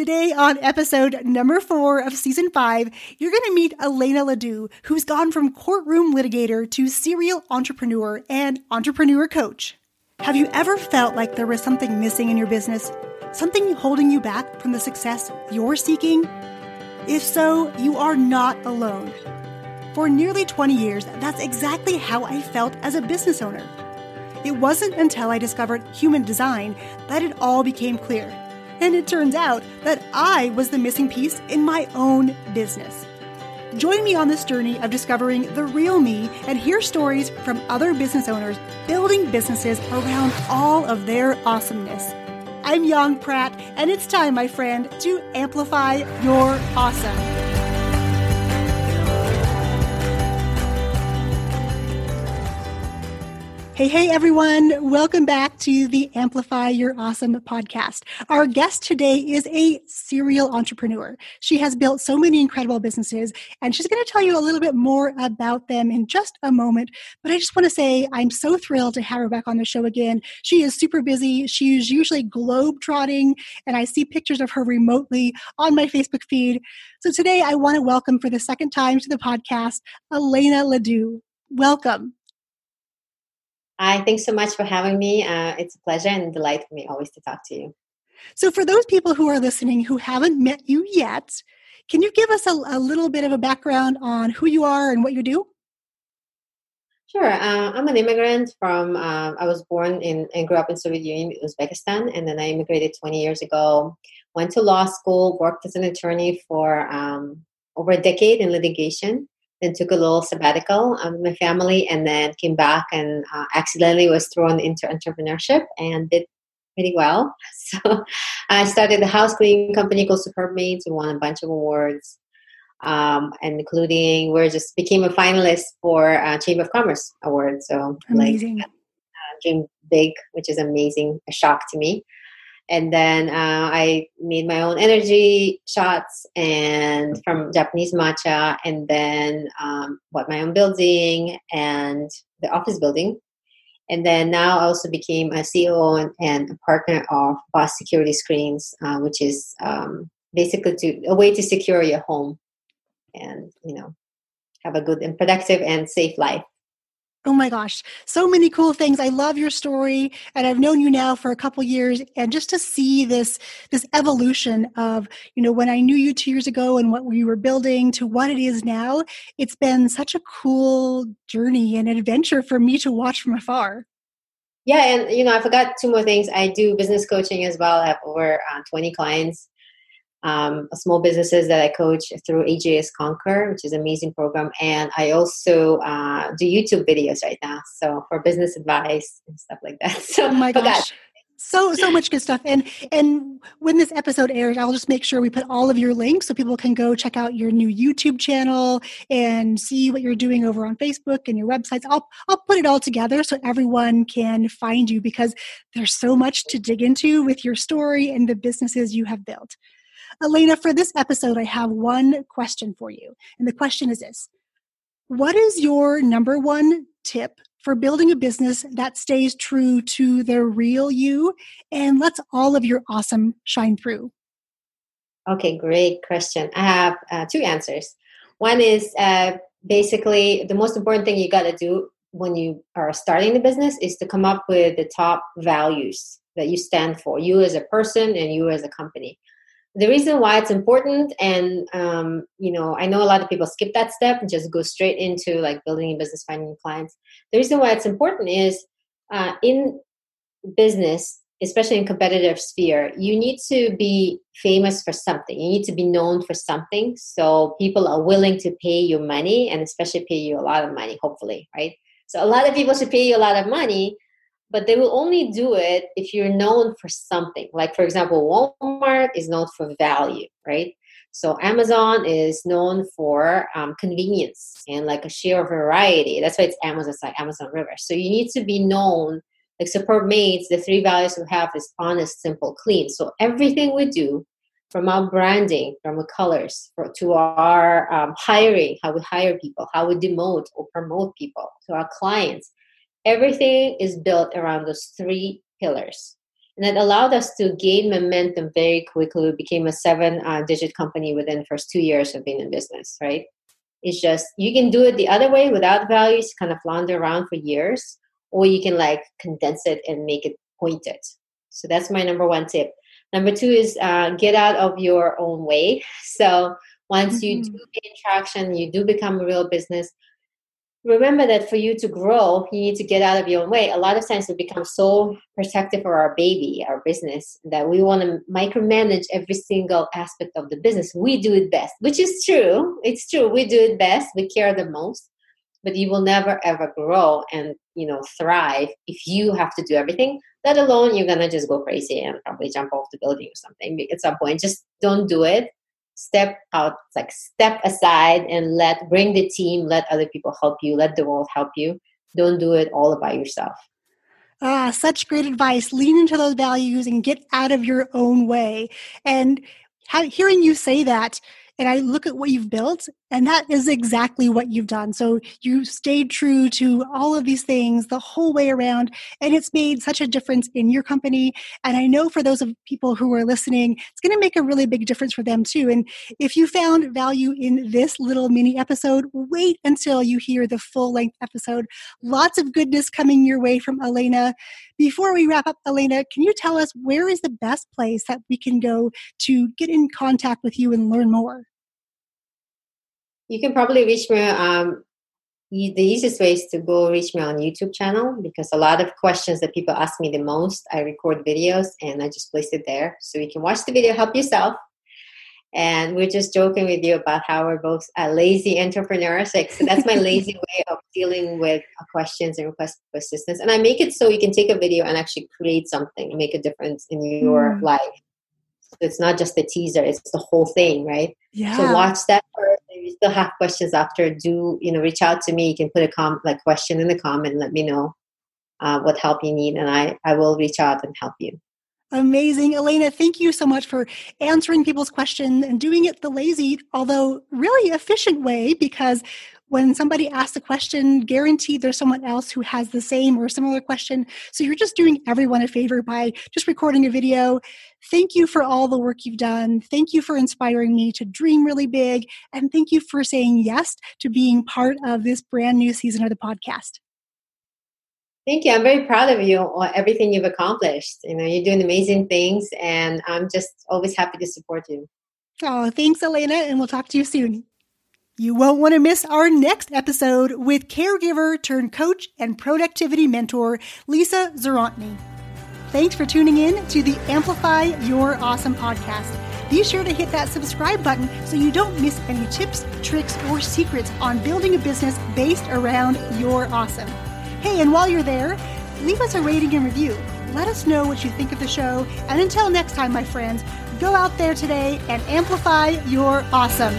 Today, on episode number four of season five, you're going to meet Elena Ledoux, who's gone from courtroom litigator to serial entrepreneur and entrepreneur coach. Have you ever felt like there was something missing in your business? Something holding you back from the success you're seeking? If so, you are not alone. For nearly 20 years, that's exactly how I felt as a business owner. It wasn't until I discovered human design that it all became clear. And it turns out that I was the missing piece in my own business. Join me on this journey of discovering the real me and hear stories from other business owners building businesses around all of their awesomeness. I'm Yang Pratt, and it's time, my friend, to amplify your awesome. Hey, hey, everyone. Welcome back to the Amplify Your Awesome podcast. Our guest today is a serial entrepreneur. She has built so many incredible businesses, and she's going to tell you a little bit more about them in just a moment. But I just want to say I'm so thrilled to have her back on the show again. She is super busy. She's usually globe trotting, and I see pictures of her remotely on my Facebook feed. So today I want to welcome for the second time to the podcast, Elena Ledoux. Welcome. Hi, thanks so much for having me. Uh, it's a pleasure and a delight for me always to talk to you. So, for those people who are listening who haven't met you yet, can you give us a, a little bit of a background on who you are and what you do? Sure. Uh, I'm an immigrant from, uh, I was born in and grew up in Soviet Union, Uzbekistan, and then I immigrated 20 years ago. Went to law school, worked as an attorney for um, over a decade in litigation then took a little sabbatical um, with my family and then came back and uh, accidentally was thrown into entrepreneurship and did pretty well. So I started a house cleaning company called Superb Maids. We won a bunch of awards, um, and including we just became a finalist for uh, Chamber of Commerce award. So amazing. Like, uh, dream big, which is amazing, a shock to me and then uh, I made my own energy shots and from Japanese matcha, and then um, bought my own building and the office building, and then now I also became a CEO and, and a partner of Boss Security Screens, uh, which is um, basically to, a way to secure your home and you know have a good and productive and safe life. Oh my gosh, so many cool things. I love your story and I've known you now for a couple years and just to see this this evolution of, you know, when I knew you 2 years ago and what we were building to what it is now, it's been such a cool journey and adventure for me to watch from afar. Yeah, and you know, I forgot two more things. I do business coaching as well. I have over uh, 20 clients um, small businesses that I coach through AJS Conquer, which is an amazing program. And I also uh, do YouTube videos right now. So for business advice and stuff like that. So oh my gosh. So so much good stuff. And and when this episode airs, I'll just make sure we put all of your links so people can go check out your new YouTube channel and see what you're doing over on Facebook and your websites. I'll I'll put it all together so everyone can find you because there's so much to dig into with your story and the businesses you have built. Elena, for this episode, I have one question for you. And the question is this What is your number one tip for building a business that stays true to the real you and lets all of your awesome shine through? Okay, great question. I have uh, two answers. One is uh, basically the most important thing you got to do when you are starting the business is to come up with the top values that you stand for, you as a person and you as a company the reason why it's important and um, you know i know a lot of people skip that step and just go straight into like building a business finding clients. The reason why it's important is uh, in business especially in competitive sphere you need to be famous for something. You need to be known for something so people are willing to pay you money and especially pay you a lot of money hopefully right? So a lot of people should pay you a lot of money but they will only do it if you're known for something. Like, for example, Walmart is known for value, right? So Amazon is known for um, convenience and like a sheer variety. That's why it's Amazon like Amazon River. So you need to be known. Like Superb Maids, the three values we have is honest, simple, clean. So everything we do, from our branding, from our colors, for, to our um, hiring, how we hire people, how we demote or promote people, to our clients, everything is built around those three pillars And it allowed us to gain momentum very quickly. We became a seven uh, digit company within the first two years of being in business, right? It's just you can do it the other way without values, kind of flounder around for years, or you can like condense it and make it pointed. So that's my number one tip. Number two is uh, get out of your own way. So once mm-hmm. you do gain traction, you do become a real business. Remember that for you to grow, you need to get out of your own way. A lot of times we become so protective of our baby, our business, that we want to micromanage every single aspect of the business. We do it best, which is true. It's true. We do it best. We care the most but you will never ever grow and you know thrive if you have to do everything let alone you're gonna just go crazy and probably jump off the building or something at some point just don't do it step out like step aside and let bring the team let other people help you let the world help you. Don't do it all by yourself. Ah such great advice. Lean into those values and get out of your own way. And hearing you say that and I look at what you've built, and that is exactly what you've done. So you stayed true to all of these things the whole way around, and it's made such a difference in your company. And I know for those of people who are listening, it's going to make a really big difference for them too. And if you found value in this little mini episode, wait until you hear the full length episode. Lots of goodness coming your way from Elena. Before we wrap up, Elena, can you tell us where is the best place that we can go to get in contact with you and learn more? You can probably reach me. Um, the easiest way is to go reach me on YouTube channel because a lot of questions that people ask me the most, I record videos and I just place it there. So you can watch the video, help yourself. And we're just joking with you about how we're both uh, lazy entrepreneurs. So that's my lazy way of dealing with questions and requests for assistance. And I make it so you can take a video and actually create something and make a difference in your mm. life. So it's not just the teaser; it's the whole thing, right? Yeah. So watch that first you still have questions after, do you know reach out to me. You can put a com like question in the comment. Let me know uh, what help you need, and I I will reach out and help you. Amazing. Elena, thank you so much for answering people's questions and doing it the lazy, although really efficient way because when somebody asks a question, guaranteed there's someone else who has the same or similar question. So you're just doing everyone a favor by just recording a video. Thank you for all the work you've done. Thank you for inspiring me to dream really big. And thank you for saying yes to being part of this brand new season of the podcast. Thank you. I'm very proud of you, or everything you've accomplished. You know, you're doing amazing things, and I'm just always happy to support you. Oh, thanks, Elena, and we'll talk to you soon. You won't want to miss our next episode with caregiver turned coach and productivity mentor, Lisa Zarotny. Thanks for tuning in to the Amplify Your Awesome podcast. Be sure to hit that subscribe button so you don't miss any tips, tricks, or secrets on building a business based around your awesome. Hey, and while you're there, leave us a rating and review. Let us know what you think of the show. And until next time, my friends, go out there today and amplify your awesome.